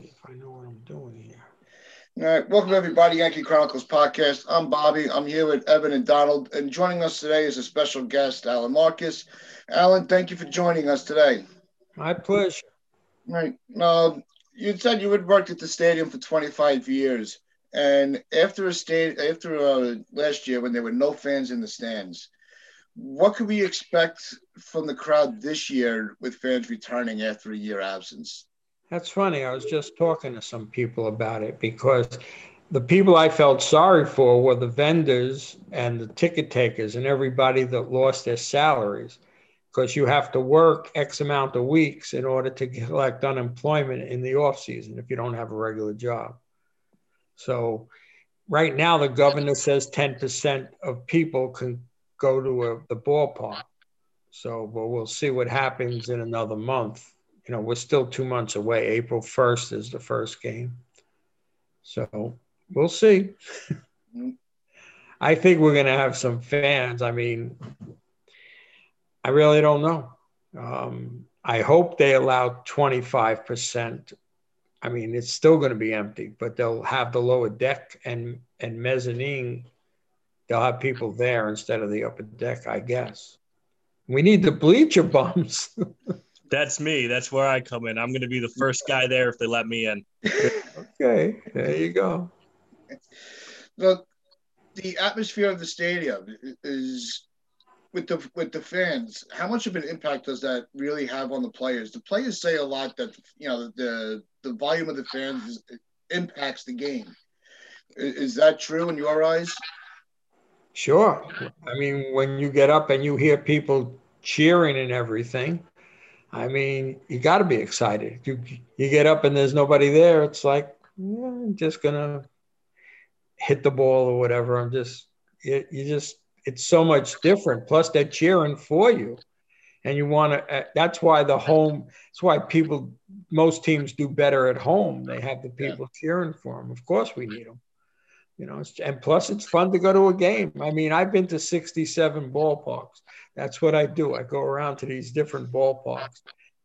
if I know what I'm doing here. All right, welcome everybody, Yankee Chronicles podcast. I'm Bobby. I'm here with Evan and Donald, and joining us today is a special guest, Alan Marcus. Alan, thank you for joining us today. My pleasure. Right. Uh, you said you had worked at the stadium for 25 years, and after a state after uh, last year when there were no fans in the stands, what could we expect from the crowd this year with fans returning after a year absence? That's funny. I was just talking to some people about it because the people I felt sorry for were the vendors and the ticket takers and everybody that lost their salaries because you have to work X amount of weeks in order to collect unemployment in the off season if you don't have a regular job. So right now the governor says 10% of people can go to a, the ballpark. So, but we'll see what happens in another month. You know, we're still two months away. April 1st is the first game. So we'll see. I think we're going to have some fans. I mean, I really don't know. Um, I hope they allow 25%. I mean, it's still going to be empty, but they'll have the lower deck and, and mezzanine they'll have people there instead of the upper deck, I guess. We need the bleacher bumps. That's me. That's where I come in. I'm going to be the first guy there if they let me in. okay, there you go. The the atmosphere of the stadium is with the with the fans. How much of an impact does that really have on the players? The players say a lot that you know the the volume of the fans impacts the game. Is that true in your eyes? Sure. I mean, when you get up and you hear people cheering and everything, I mean, you got to be excited. You you get up and there's nobody there. It's like yeah, I'm just gonna hit the ball or whatever. I'm just you, you just it's so much different. Plus, they're cheering for you, and you want to. Uh, that's why the home. That's why people. Most teams do better at home. They have the people yeah. cheering for them. Of course, we need them you know and plus it's fun to go to a game i mean i've been to 67 ballparks that's what i do. I go around to these different ballparks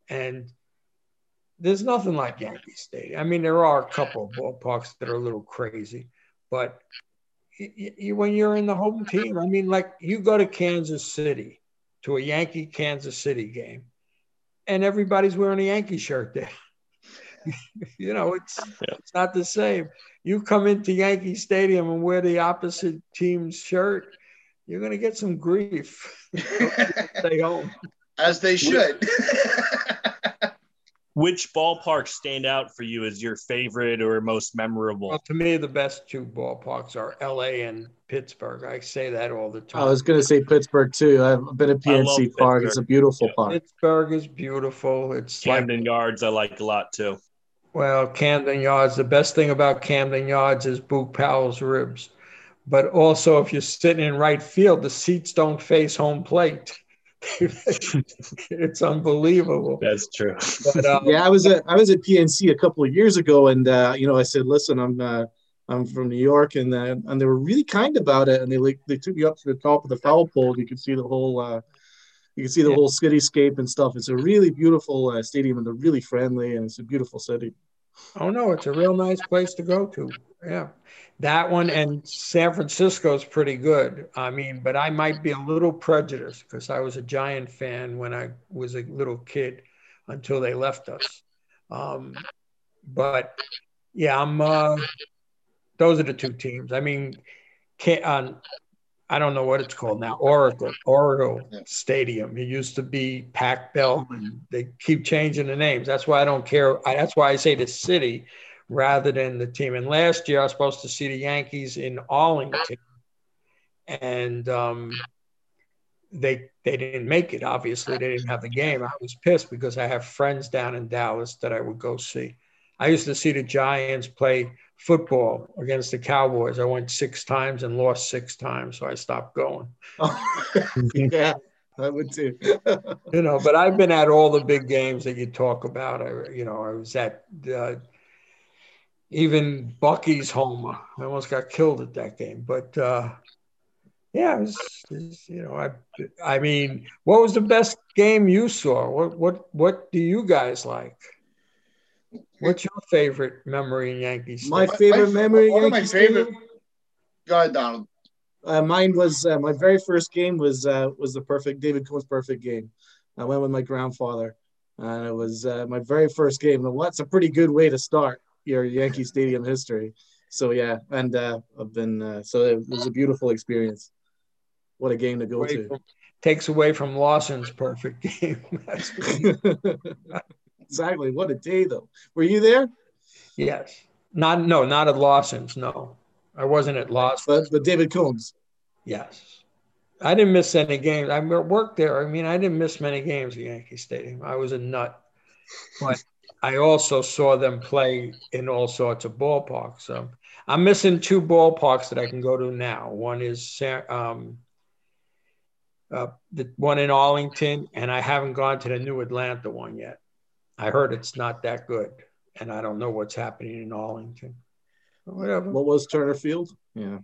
and there's nothing like yankee stadium. I mean there are a couple of ballparks that are a little crazy but you, you, when you're in the home team i mean like you go to kansas city to a yankee kansas city game and everybody's wearing a yankee shirt there. You know it's yeah. it's not the same. You come into Yankee Stadium and wear the opposite team's shirt, you're going to get some grief. Stay home. As they should. Which ballparks stand out for you as your favorite or most memorable? Well, to me, the best two ballparks are LA and Pittsburgh. I say that all the time. I was going to say Pittsburgh too. I've been at PNC Park. It's a beautiful yeah. park. Pittsburgh is beautiful. It's Camden like, Yards. I like a lot too. Well, Camden Yards, the best thing about Camden Yards is Boog Powell's ribs. But also, if you're sitting in right field, the seats don't face home plate. it's unbelievable. That's true. But, um, yeah, I was at I was at PNC a couple of years ago, and uh, you know, I said, "Listen, I'm uh, I'm from New York," and uh, and they were really kind about it, and they like they took me up to the top of the foul pole. You could see the whole uh, you can see the yeah. whole cityscape and stuff. It's a really beautiful uh, stadium, and they're really friendly, and it's a beautiful city. Oh no, it's a real nice place to go to. Yeah, that one and San Francisco is pretty good. I mean, but I might be a little prejudiced because I was a Giant fan when I was a little kid until they left us. Um, but yeah, I'm. Uh, those are the two teams. I mean, can, uh, I don't know what it's called now. Oracle, Oracle. Stadium. It used to be Pac Bell, and they keep changing the names. That's why I don't care. I, that's why I say the city rather than the team. And last year I was supposed to see the Yankees in Arlington, and um, they they didn't make it. Obviously, they didn't have the game. I was pissed because I have friends down in Dallas that I would go see. I used to see the Giants play football against the Cowboys. I went six times and lost six times, so I stopped going. yeah, I would too. you know, but I've been at all the big games that you talk about. I, you know, I was at uh, even Bucky's home. I almost got killed at that game, but uh, yeah, it was, it was, you know, I, I mean, what was the best game you saw? What, what, what do you guys like? What's your favorite memory in Yankees? My My- favorite my- memory. one of my Yankee Stadium? favorite- Go ahead, Donald. Uh, mine was uh, my very first game was uh, was the perfect David Cone's perfect game. I went with my grandfather, and it was uh, my very first game. And what's a pretty good way to start your Yankee Stadium history. So yeah, and uh, I've been uh, so it was a beautiful experience. What a game to go Away to. from- takes away from Larsen's perfect game. Exactly. What a day though. Were you there? yes. Not no, not at Larsen's. No, I wasn't at Larsen's. But but David Cone. Yes. I didn't miss any games. I worked there. I mean, I didn't miss many games at Yankee Stadium. I was a nut. But I also saw them play in all sorts of ballparks. So I'm missing two ballparks that I can go to now. One is um, uh, the one in Arlington, and I haven't gone to the new Atlanta one yet. I heard it's not that good, and I don't know what's happening in Arlington. Whatever. What was Turner Field? Yeah.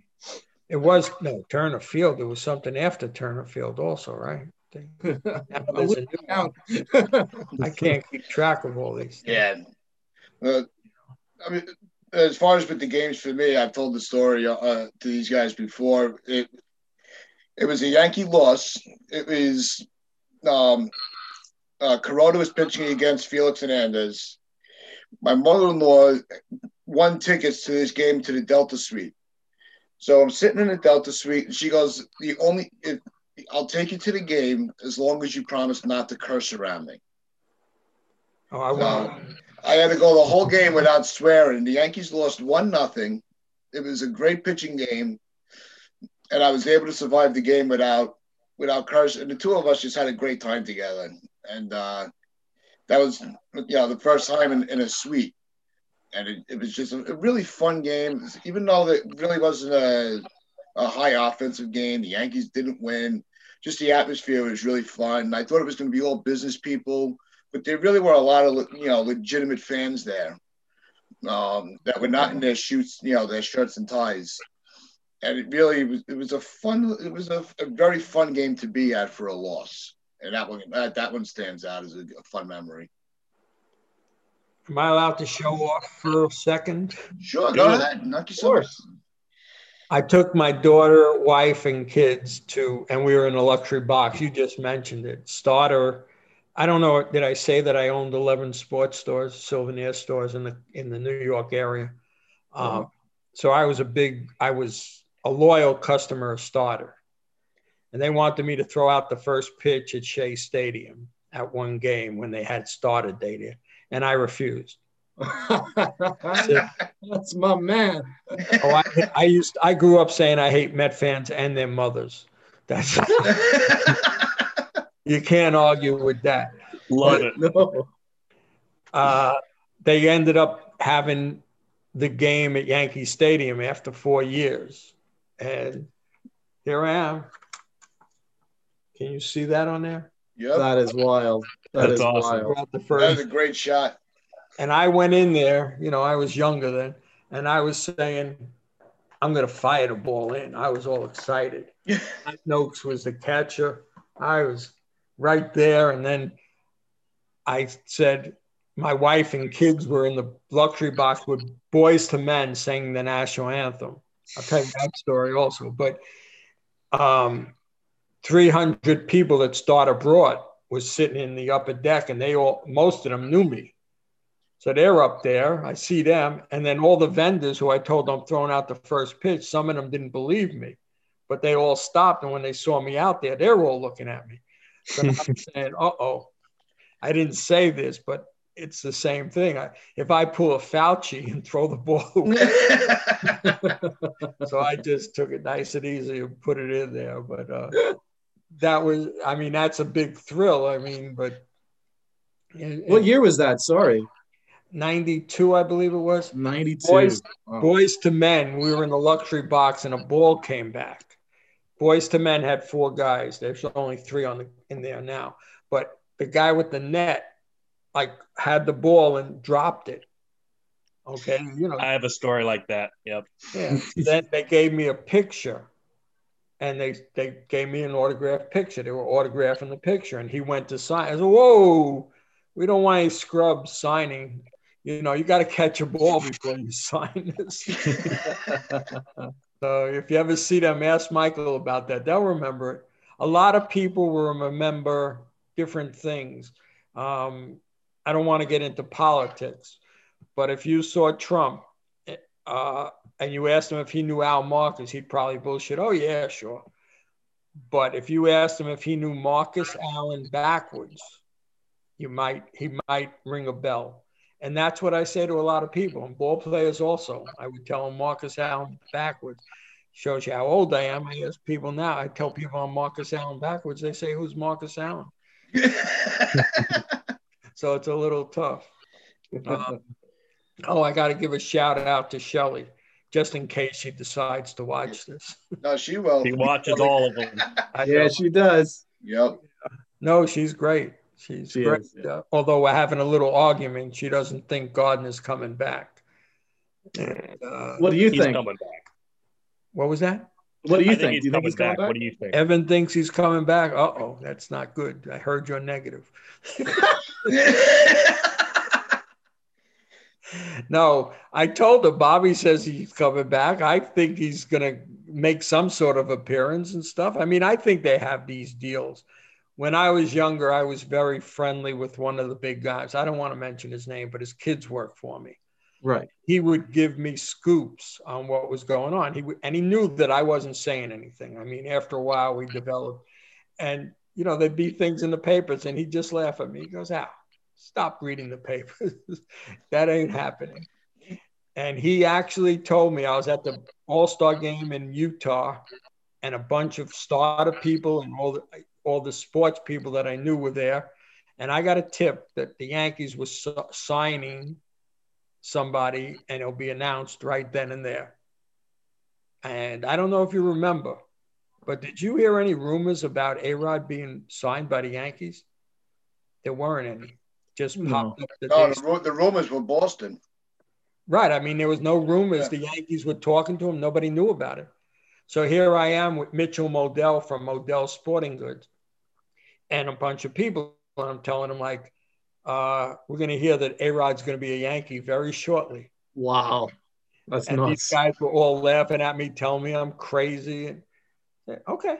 It was no Turner Field. There was something after Turner Field, also, right? Now there's a new one. Count. I can't keep track of all these. Things. Yeah. Uh, I mean, as far as with the games for me, I've told the story uh, to these guys before. It it was a Yankee loss. It was um, uh, Corona was pitching against Felix Hernandez. My mother-in-law won tickets to this game to the Delta Suite. So I'm sitting in the Delta Suite, and she goes, "The only if I'll take you to the game as long as you promise not to curse around me." Oh, I won't. I had to go the whole game without swearing. The Yankees lost one nothing. It was a great pitching game, and I was able to survive the game without without cursing. And the two of us just had a great time together. And uh, that was you know the first time in, in a suite, and it, it was just a, a really fun game. Even though it really wasn't a a high offensive game, the Yankees didn't win. Just the atmosphere was really fun. I thought it was going to be all business people but there really were a lot of you know legitimate fans there um, that were not in their shoots, you know, their shirts and ties. And it really was, it was a fun, it was a, a very fun game to be at for a loss. And that one, that, that one stands out as a, a fun memory. Am I allowed to show off for a second? Sure, go Yeah. ahead, knock Of yourself. course. I took my daughter, wife, and kids to, and we were in a luxury box. You just mentioned it. Starter. I don't know. Did I say that I owned 11 sports stores, souvenir stores in the in the New York area? Um, so I was a big, I was a loyal customer of Starter, and they wanted me to throw out the first pitch at Shea Stadium at one game when they had started day there, and I refused. That's my man. Oh, I, I used. I grew up saying I hate Met fans and their mothers. That's you can't argue with that. Love it. No. Uh, they ended up having the game at Yankee Stadium after four years, and here I am. Can you see that on there? yep, That is wild. That That's is awesome. wild. Throughout the that was a great shot. and I went in there. You know, I was younger then, and I was saying, "I'm going to fire the ball in." I was all excited. Mike Nokes was the catcher. I was right there. And then I said, my wife and kids were in the luxury box with Boyz II Men singing the national anthem. I'll tell you that story also. But um, 300 people that Starter brought was sitting in the upper deck, and they all, most of them knew me. So they're up there. I see them. And then all the vendors who I told them throwing out the first pitch, some of them didn't believe me but they all stopped. And when they saw me out there, they were all looking at me. So I'm saying, uh oh, I didn't say this, but it's the same thing. I, if I pull a Fauci and throw the ball away, so I just took it nice and easy and put it in there. But uh, that was, I mean, that's a big thrill. I mean, but What year was that? Sorry. 92, I believe it was. 92. Boys- Wow. Boyz II Men, we were in the luxury box and a ball came back. Boyz II Men had four guys. There's only three on the in there now. But the guy with the net, like, had the ball and dropped it. Okay, you know, I have a story like that. Yep. yeah. then they gave me a picture, and they they gave me an autographed picture. They were autographing the picture, and he went to sign. I said, "Whoa, we don't want any scrubs signing." you know, you got to catch a ball before you sign this. so if you ever see them, ask Michael about that. They'll remember it. A lot of people will remember different things. Um, I don't want to get into politics, but if you saw Trump uh, and you asked him if he knew Al Marcus, he'd probably bullshit. Oh yeah, sure. But if you asked him if he knew Marcus Allen backwards, you might he might ring a bell. And that's what I say to a lot of people and ball players also. I would tell them Marcus Allen backwards. Shows you how old I am. I ask people now. I tell people I'm Marcus Allen backwards. They say, "Who's Marcus Allen?" so it's a little tough. Um, oh, I got to give a shout out to Shelly, just in case she decides to watch this. no, she will. He watches all of them. Yeah, she does. Yep. No, she's great. She's She great. is, yeah. Uh, although we're having a little argument, she doesn't think Gardner's coming back. And, uh, What do you He's think? coming back. what was that? What do you I think? think do you think coming he's coming back. back? What do you think? Evan thinks he's coming back. Uh oh, that's not good. I heard you're negative. no, I told him Bobby says he's coming back. I think he's going to make some sort of appearance and stuff. I mean, I think they have these deals. When I was younger, I was very friendly with one of the big guys. I don't want to mention his name, but his kids work for me. Right. He would give me scoops on what was going on. He and he knew that I wasn't saying anything. I mean, after a while, we developed, and you know, there'd be things in the papers, and he'd just laugh at me. He goes, "Al, stop reading the papers. that ain't happening." And he actually told me I was at the All Star game in Utah, and a bunch of starter people and all the all the sports people that I knew were there, and I got a tip that the Yankees were signing somebody, and it'll be announced right then and there. And I don't know if you remember, but did you hear any rumors about A Rod being signed by the Yankees? There weren't any. Just No. popped up that no, the, ru- the rumors were Boston. Right. I mean, there was no rumors Yeah. the Yankees were talking to him. Nobody knew about it. So here I am with Mitchell Modell from Modell Sporting Goods and a bunch of people. And I'm telling them, like, uh, we're going to hear that A Rod's going to be a Yankee very shortly. Wow. That's and these guys were all laughing at me, telling me I'm crazy. And okay,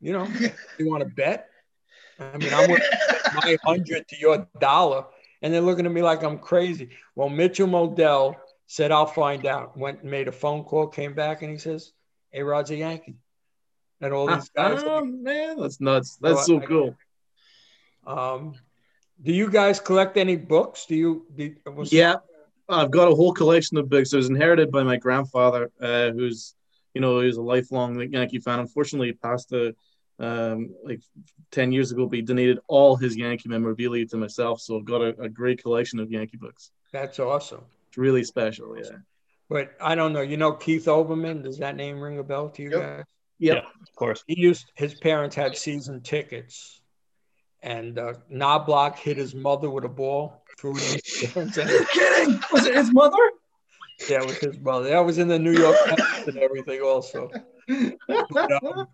you know, you want to bet? I mean, I'm with my hundred to your dollar, and they're looking at me like I'm crazy. Well, Mitchell Modell said, "I'll find out." Went and made a phone call, came back, and he says, "A Rod's a Yankee," and all these guys. Oh, man, that's nuts. That's So so I- cool. Um, do you guys collect any books? Do you? Do, was, Yeah, I've got a whole collection of books. It was inherited by my grandfather, uh, who's you know he was a lifelong Yankee fan. Unfortunately, he passed a, um, like ten years ago, but he donated all his Yankee memorabilia to myself. So I've got a, a great collection of Yankee books. That's awesome. It's really special. Yeah. But I don't know. You know Keith Olbermann? Does that name ring a bell to you Yep. guys? Yep. Yeah, of course. he used his parents had season tickets and uh, Knoblauch hit his mother with a ball through the kidding? Was it his mother? yeah, it was his mother. That was in the New York Times and everything also. But, um,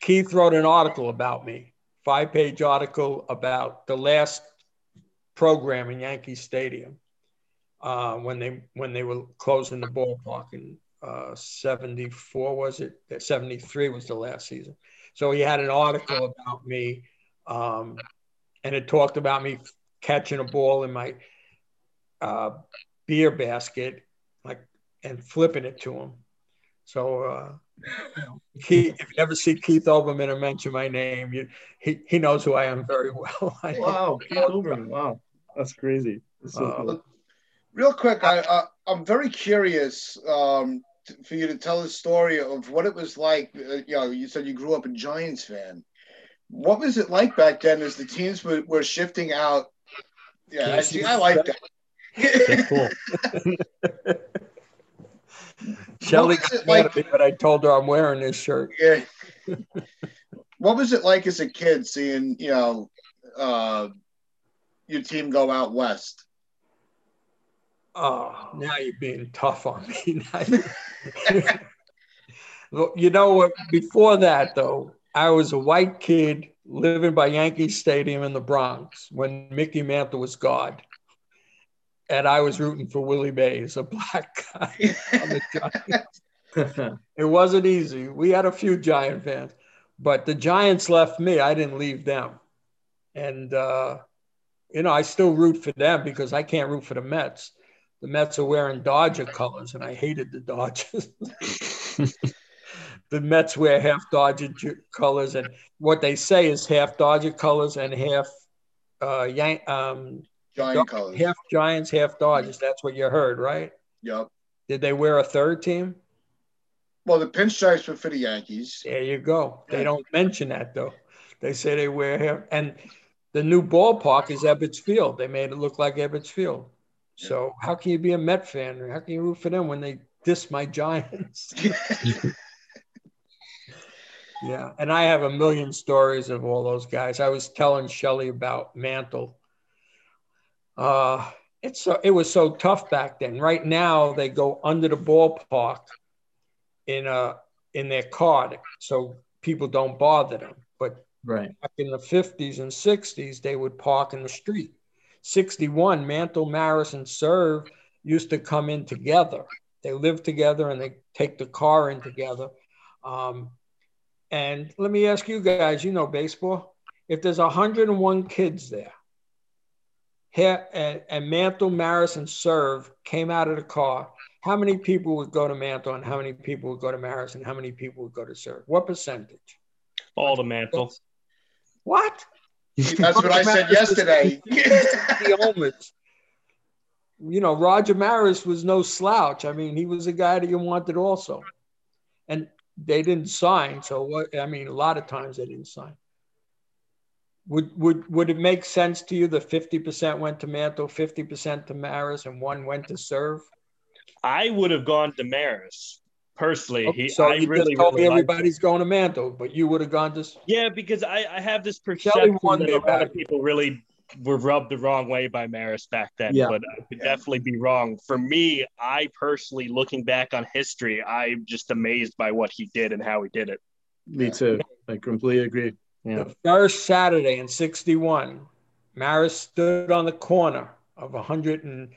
Keith wrote an article about me, five page article about the last program in Yankee Stadium uh, when they when they were closing the ballpark in uh, 74 was it 73 was the last season so he had an article about me um, and it talked about me catching a ball in my uh, beer basket like and flipping it to him so uh, you know, Keith, if you ever see Keith Olbermann or mention my name, you, he, he knows who I am very well. Wow, Keith Olbermann. Wow, that's crazy. That's so Uh, cool. Real quick, I, I I'm very curious um, t- for you to tell the story of what it was like. Uh, you know, you said you grew up a Giants fan. What was it like back then as the teams were, were shifting out? Yeah, I see. I like That's that. cool. Shelly got like- me, but I told her I'm wearing this shirt. yeah. what was it like as a kid seeing you know uh, your team go out west? Oh, now you're being tough on me. You know what? Before that, though, I was a white kid living by Yankee Stadium in the Bronx when Mickey Mantle was God. and I was rooting for Willie Mays, a black guy on the Giants. it wasn't easy. We had a few Giant fans, but the Giants left me. I didn't leave them, and uh, you know I still root for them because I can't root for the Mets. The Mets are wearing Dodger colors, and I hated the Dodgers. the Mets wear half Dodger colors, and what they say is half Dodger colors and half uh, Yank, um, Giant colors. half Giants, half Dodgers. That's what you heard, right? Yep. Did they wear a third team? Well, the pinstripes were for the Yankees. There you go. They don't mention that though. They say they wear half, and the new ballpark is Ebbets Field. They made it look like Ebbets Field. So how can you be a Met fan? How can you root for them when they diss my Giants? yeah, and I have a million stories of all those guys. I was telling Shelly about Mantle. Uh, it's so it was so tough back then. Right now they go under the ballpark in a in their car, so people don't bother them. But right back in the 50s and 60s, they would park in the street. 61, Mantle, Maris, and Cerv used to come in together. They live together and they take the car in together. Um, and let me ask you guys, you know baseball. If there's 101 kids there, here, and, and Mantle, Maris, and Cerv came out of the car, how many people would go to Mantle and how many people would go to Maris and how many people would go to Cerv? What percentage? All the Mantle. What? That's what I said yesterday. the Omens. You know, Roger Maris was no slouch. I mean, he was a guy that you wanted also. And they didn't sign. So what I mean, a lot of times they didn't sign. Would would would it make sense to you that 50% went to Mantle, 50% to Maris, and one went to Cerv? I would have gone to Maris personally. He, so I you really, just told really me everybody's going to Mantle, but you would have gone to. Yeah, because I, I have this perception that a lot of people really were rubbed the wrong way by Maris back then. Yeah. But I could definitely be wrong. For me, I personally, looking back on history, I'm just amazed by what he did and how he did it. me too i completely agree yeah The first Saturday in 61, Maris stood on the corner of 100 and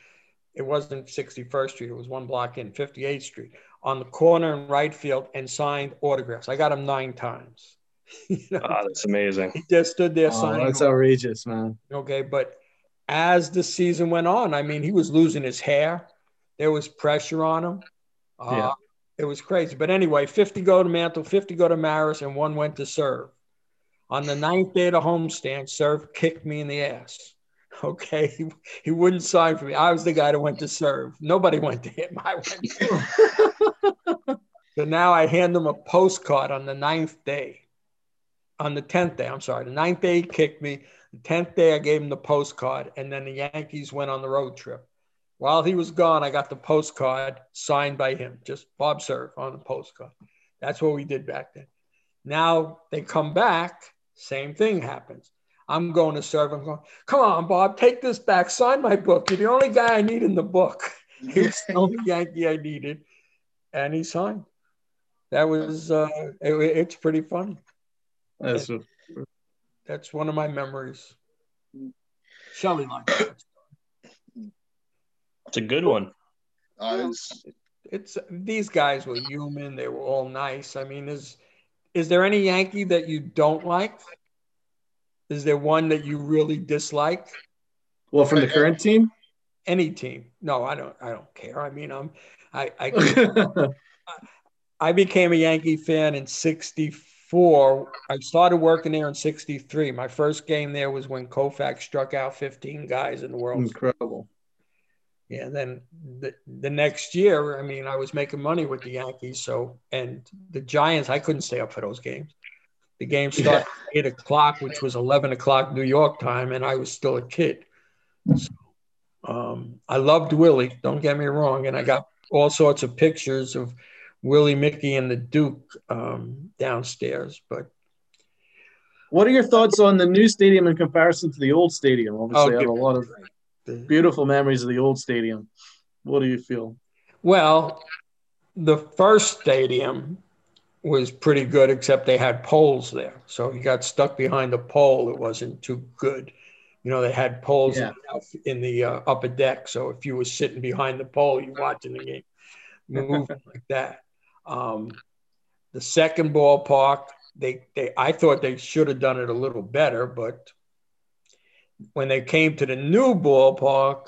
it wasn't 61st Street, it was one block in 58th Street, on the corner in right field and signed autographs. I got him nine times. You know, Oh, that's amazing. he just stood there oh, signing. that's outrageous man Okay, but as the season went on, I mean, he was losing his hair. There was pressure on him. Uh, Yeah. It was crazy. But anyway, 50 go to Mantle, 50 go to Maris, and one went to Cerv. On the ninth day of the homestand, Cerv kicked me in the ass. Okay. He, he wouldn't sign for me. I was the guy that went to Cerv. Nobody went to him. I went to him. so now I hand him a postcard on the ninth day. On the 10th day, I'm sorry. The ninth day he kicked me. The 10th day, I gave him the postcard, and then the Yankees went on the road trip. While he was gone, I got the postcard signed by him, just Bob Cerv on the postcard. That's what we did back then. Now they come back, same thing happens. I'm going to Cerv. I'm going, come on, Bob, take this back. Sign my book. You're the only guy I need in the book. He was the only Yankee I needed. And he signed. That was, uh, it, it's pretty funny. That's That's one of my memories. Shelly liked that. It's a good one. Uh, it's- It's these guys were human. They were all nice. I mean, is is there any Yankee that you don't like? Is there one that you really dislike? well from the current team Any team? No, I don't. I don't care. I mean, I'm. I I, I became a Yankee fan in '64. I started working there in '63. My first game there was when Koufax struck out 15 guys in the World incredible Yeah, and then the, the next year, I mean, I was making money with the Yankees. So, and the Giants, I couldn't stay up for those games. The game started at eight o'clock, which was 11 o'clock New York time, and I was still a kid. So, um, I loved Willie, don't get me wrong. And I got all sorts of pictures of Willie, Mickey, and the Duke um, downstairs. But what are your thoughts on the new stadium in comparison to the old stadium obviously i have a lot of beautiful memories of the old stadium what do you feel Well, the first stadium was pretty good, except they had poles there. So you got stuck behind a pole. It wasn't too good. You know, they had poles Yeah. in the uh, upper deck, so if you were sitting behind the pole, you're watching the game moving like that. Um, the second ballpark, they they I thought they should have done it a little better, but when they came to the new ballpark,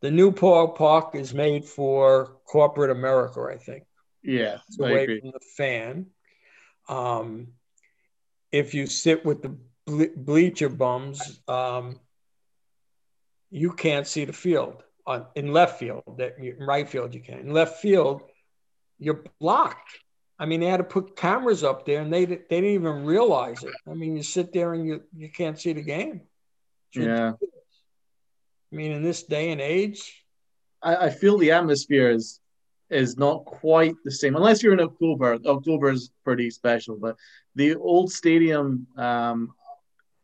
the new ballpark is made for corporate America, I think. Yeah, It's away agree. from the fan. Um, if you sit with the ble- bleacher bums, um, you can't see the field on in left field. That in right field you can. In left field, you're blocked. I mean, they had to put cameras up there, and they they didn't even realize it. I mean, you sit there and you you can't see the game. Yeah, I mean, in this day and age, I, I feel the atmosphere is is not quite the same unless you're in October. October is pretty special, but the old stadium, um,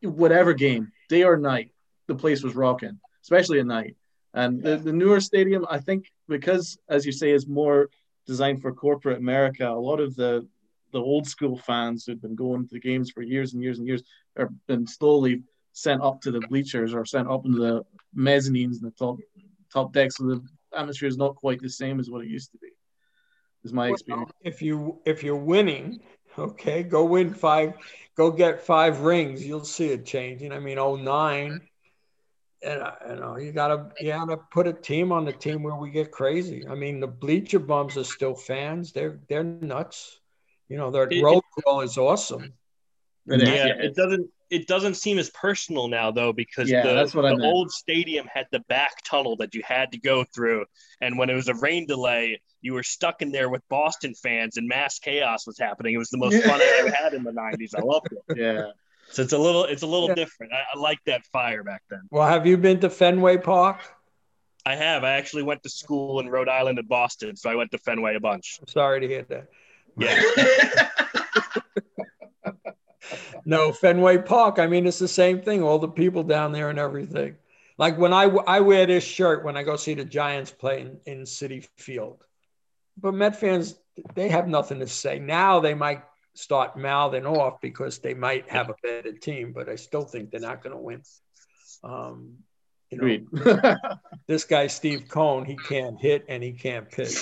whatever game, day or night, the place was rocking, especially at night. And the, the newer stadium, I think, because as you say, is more designed for corporate America. A lot of the the old school fans who'd been going to the games for years and years and years are been slowly sent up to the bleachers or sent up into the mezzanines and the top top decks. So the atmosphere is not quite the same as what it used to be. Is my experience. if you if you're winning, okay, go win five, go get five rings. You'll see it changing. I mean, 09, and you know you gotta you gotta put a team on the team where we get crazy. I mean, the bleacher bums are still fans. They're they're nuts. You know, their It- roll call is awesome. Yeah, yeah. it doesn't it doesn't seem as personal now though because Yeah, the, that's what I the old stadium had the back tunnel that you had to go through and when it was a rain delay you were stuck in there with boston fans and mass chaos was happening it was the most fun i ever had in the 90s i loved it Yeah. So it's a little it's a little Yeah. different I, I like that fire back then Well, have you been to Fenway Park? i have i actually went to school in rhode island and boston so i went to fenway a bunch I'm sorry to hear that. yeah No, Fenway Park. I mean, it's the same thing. All the people down there and everything. Like when I I wear this shirt when I go see the Giants play in, in Citi Field, but Met fans they have nothing to say. Now they might start mouthing off because they might have a better team, but I still think they're not going to win. Um, you know, this guy Steve Cohen, he can't hit and he can't pitch.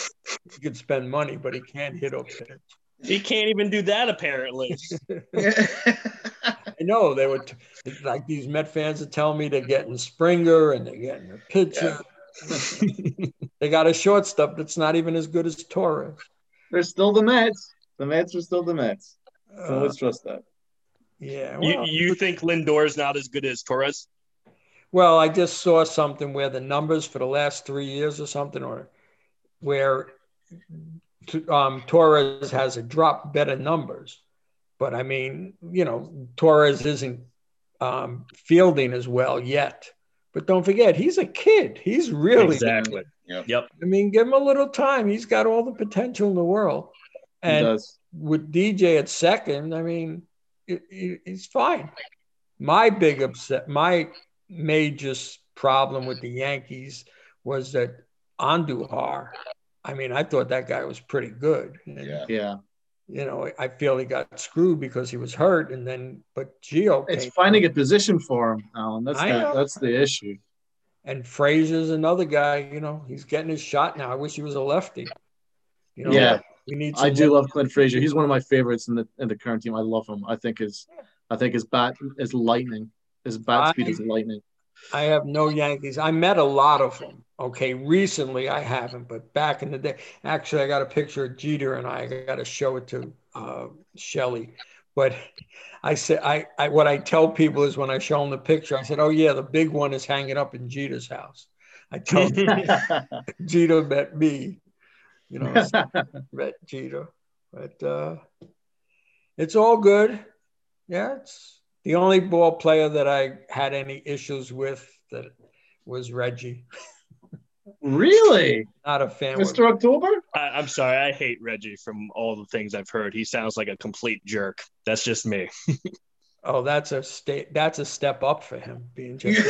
He could spend money, but he can't hit or pitch. he can't even do that apparently I know they were t- like these Met fans are telling me they're getting Springer and they're getting a pitcher. they got a shortstop that's not even as good as Torres. They're still the Mets. The Mets are still the Mets. So Uh, let's trust that. yeah. you, Well, you think lindor's not as good as torres well, I just saw something where the numbers for the last three years or something, or where um, Torres has a drop better numbers. But I mean, you know, Torres isn't um, fielding as well yet. But don't forget, he's a kid. He's really exactly Yep. yep I mean, give him a little time. He's got all the potential in the world. He And does. with DJ at second, I mean, it, it- he's fine. My big upset, my major problem with the Yankees was that Andujar. I mean, I thought that guy was pretty good. And, Yeah. Yeah. You know, I feel he got screwed because he was hurt, and then but Gio It's came finding a position for him, Alan. That's the, that's the issue. and Frazier's another guy. You know, he's getting his shot now. I wish he was a lefty. You know, Yeah. We need. I do love Clint Frazier. He's one of my favorites in the in the current team. I love him. I think his I think his bat is lightning. His bat speed I- is lightning. I have no Yankees. I met a lot of them. Okay, recently I haven't, but back in the day, actually, I got a picture of Jeter and I, got to show it to uh, Shelly. But I said, I, I, what I tell people is when I show them the picture, I said, oh yeah, the big one is hanging up in Jeter's house. I told Jeter met me, you know, met Jeter, but uh, it's all good. Yeah, it's the only ball player that I had any issues with that was Reggie. really, Not a fan. Mr. October? I, I'm sorry, I hate Reggie from all the things I've heard. He sounds like a complete jerk. That's just me. oh, that's a state. That's a step up for him being just.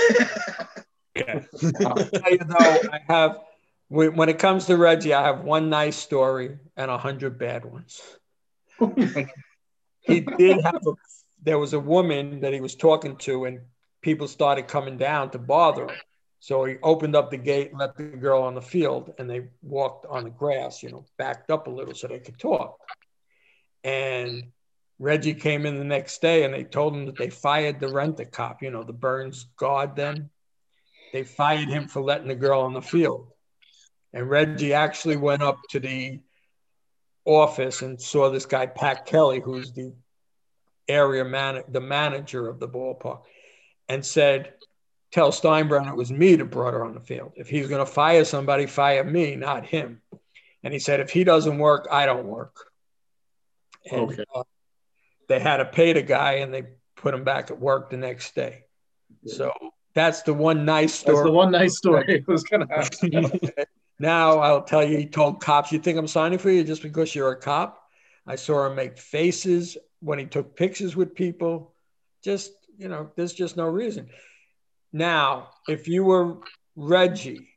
Okay. I'll tell you though, I have when when it comes to Reggie, I have one nice story and a hundred bad ones. Oh he did have a there was a woman that he was talking to and people started coming down to bother him. So he opened up the gate and let the girl on the field, and they walked on the grass, you know, backed up a little so they could talk. And Reggie came in the next day and they told him that they fired the rent a cop, you know, the Burns guard then. They fired him for letting the girl on the field. And Reggie actually went up to the office and saw this guy, Pat Kelly, who's the area man, the manager of the ballpark, and said, Tell Steinbrenner it was me that brought her on the field. If he's going to fire somebody, fire me, not him. And he said, If he doesn't work, I don't work. And, Okay. uh, they had to pay the guy and they put him back at work the next day. So that's the one nice story. That's the one nice story I was gonna ask. now I'll tell you, he told cops, "You think I'm signing for you just because you're a cop?" I saw him make faces when he took pictures with people. Just you know, there's just no reason. Now, if you were Reggie,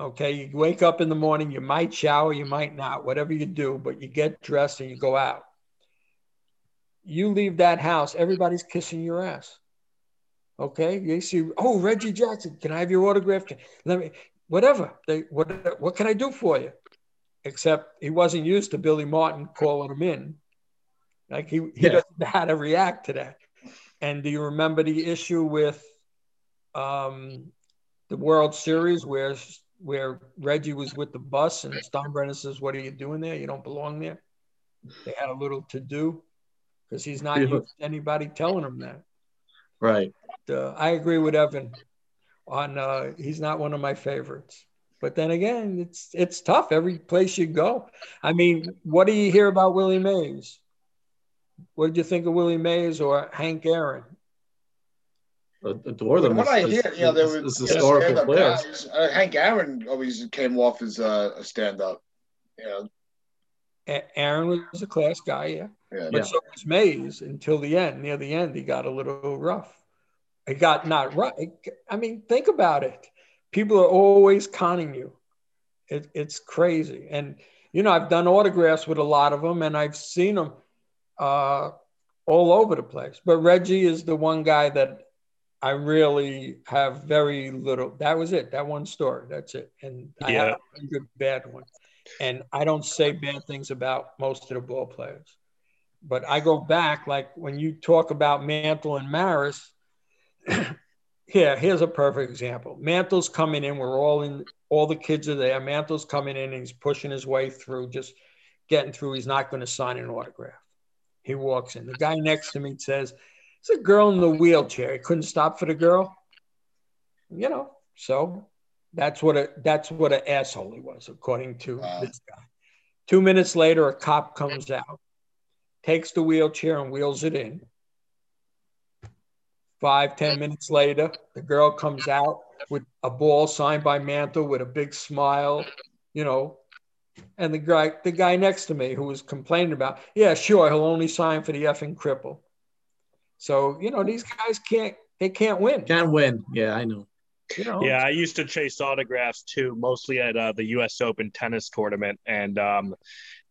okay, you wake up in the morning, you might shower, you might not, whatever you do, but you get dressed and you go out. You leave that house, everybody's kissing your ass. Okay, you see, oh Reggie Jackson, can I have your autograph? Let me, whatever. They, what, what can I do for you? Except he wasn't used to Billy Martin calling him in. Like he, he Yeah. doesn't know how to react to that. And do you remember the issue with um, the World Series where where Reggie was with the bus and Steinbrenner says, "What are you doing there? You don't belong there." They had a little to do because he's not Yeah. used to anybody telling him that right. uh, I agree with Evan on uh, he's not one of my favorites. But then again, it's it's tough every place you go. I mean, what do you hear about Willie Mays? What did you think of Willie Mays or Hank Aaron? Adore them. What I hear, as- you know, there as- were as you know, historical stand-up players. Uh, Hank Aaron always came off as uh, a stand-up. You know, A- Aaron was a class guy, yeah, yeah. but Yeah. so was Mays until the end. Near the end, he got a little rough. It got not right. I mean, think about it. People are always conning you. It, it's crazy. And, you know, I've done autographs with a lot of them and I've seen them uh, all over the place. But Reggie is the one guy that I really have very little. That was it. That one story. That's it. And I Yeah. have a good bad one. And I don't say bad things about most of the ball players. But I go back, like when you talk about Mantle and Maris, yeah, here's a perfect example. Mantle's coming in. We're all in. All the kids are there. Mantle's coming in. And he's pushing his way through, just getting through. He's not going to sign an autograph. He walks in. The guy next to me says, "It's a girl in the wheelchair. He couldn't stop for the girl." You know, so that's what a that's what an asshole he was, according to Wow. this guy. Two minutes later, a cop comes out, takes the wheelchair and wheels it in. Five, ten minutes later, the girl comes out with a ball signed by Mantle with a big smile, you know. And the guy, the guy next to me who was complaining about, yeah, sure, he'll only sign for the effing cripple. So, you know, these guys can't they can't win. Can't win. Yeah, I know. You know, Yeah, I used to chase autographs too, mostly at uh, the U.S. Open tennis tournament, and um,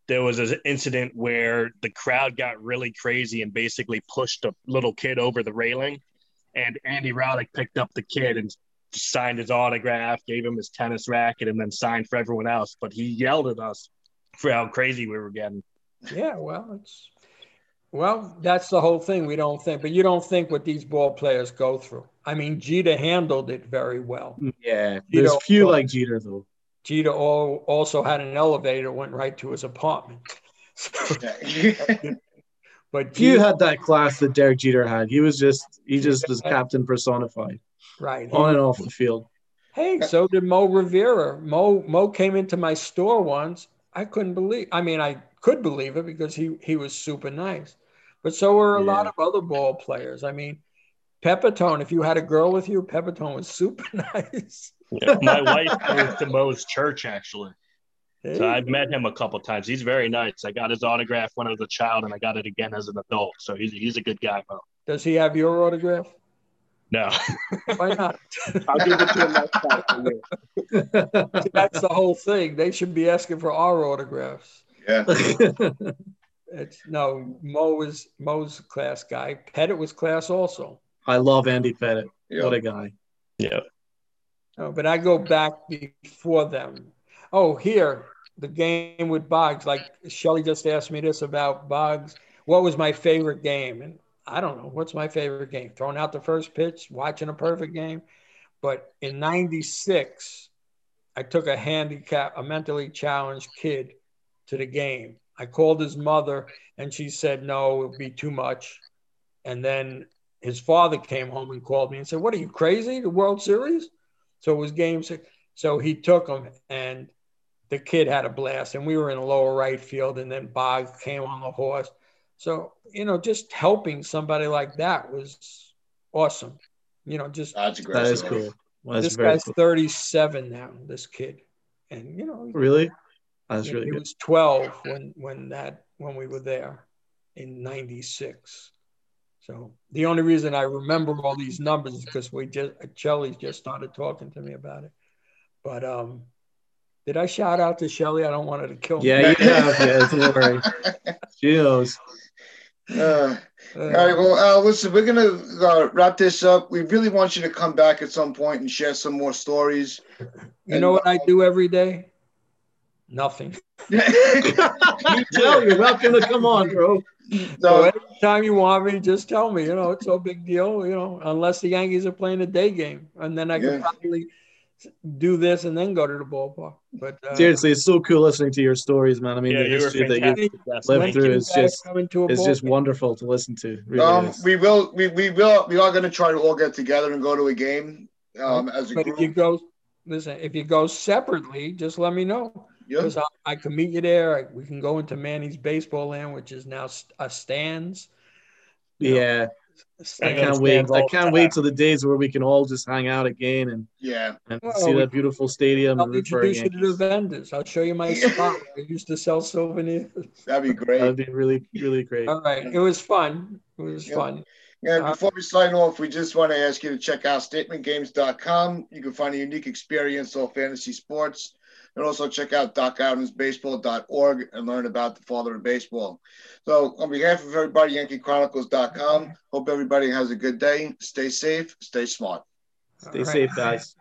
there was an incident where the crowd got really crazy and basically pushed a little kid over the railing, and Andy Roddick picked up the kid and signed his autograph, gave him his tennis racket, and then signed for everyone else. But he yelled at us for how crazy we were getting. Yeah, well, it's well, that's the whole thing. We don't think, but you don't think what these ball players go through. I mean, Jeter handled it very well. Yeah, You there's know- few like Jeter though. Jeter also had an elevator went right to his apartment. So, Yeah. but Few Jeter, had that class that Derek Jeter had. He was just he just was captain personified right? on and off the field. Hey, so did Mo Rivera. Mo Mo came into my store once. I couldn't believe. I mean, I could believe it because he he was super nice. But so were a lot of other ball players. I mean, Pepitone. If you had a girl with you, Pepitone was super nice. My wife goes to Mo's church actually. Hey, So I've met him a couple times. He's very nice. I got his autograph when I was a child, and I got it again as an adult. So he's he's a good guy, Mo. Does he have your autograph? No, Why not? I'll give it to him next time. for you. That's the whole thing. They should be asking for our autographs. yeah. It's no Mo is Mo's class guy. Pettitte was class also. I love Andy Pettitte. Yeah. What a guy. Yeah. Oh, but I go back before them. Oh, here, the game with Boggs. Like Shelly just asked me this about Boggs. What was my favorite game? And I don't know. What's my favorite game? Throwing out the first pitch, watching a perfect game. But in 96, I took a handicap, a mentally challenged kid to the game. I called his mother and she said, no, it'll be too much. And then his father came home and called me and said, What are you crazy? The World Series? So it was game six. So he took him and the kid had a blast. And we were in the lower right field. And then Boggs came on the horse. So, you know, just helping somebody like that was awesome. You know, just That's a great That is cool. Well, that's this guy's cool. 37 now, this kid. And, you know, Really? That's you know, really he good. was 12 when when that when we were there in 96 so the only reason i remember all these numbers is because we just shelly just started talking to me about it but um did i shout out to shelly i don't want her to kill me Yeah, you have. Yeah, don't worry. She knows. Uh, Uh, all right. Well, uh, listen, we're gonna uh, wrap this up. We really want you to come back at some point and share some more stories. you know what i do every day nothing You tell you're welcome to come on, bro. so so, anytime you want me just tell me you know it's no big deal you know unless the yankees are playing a day game and then i Yeah. can probably do this and then go to the ballpark but uh, Seriously, it's so cool listening to your stories, man. I mean, Yeah, the history that you lived when through is just come into a it's just wonderful to listen to. Really um, we will, we, we will, we are gonna try to all get together and go to a game um, as a But if you go, listen, if you go separately, just let me know Yeah. because I, I can meet you there. I- We can go into Manny's baseball land, which is now a stands. Yeah, I can't wait. I can't wait till the days where we can all just hang out again and, Yeah. and Well, see that beautiful stadium I'll and root for our introduce you to the vendors. I'll show you my spot. where I used to sell souvenirs. That'd be great. That'd be really, really great. All right, it was fun. It was Yeah. fun. Yeah, Uh, before we sign off, we just want to ask you to check out statementgames.com. You can find a unique experience of fantasy sports. And also check out docadamsbaseball.org and learn about the father of baseball. So, on behalf of everybody, YankeeChronicles.com, hope everybody has a good day. Stay safe, stay smart. Stay right. safe, guys.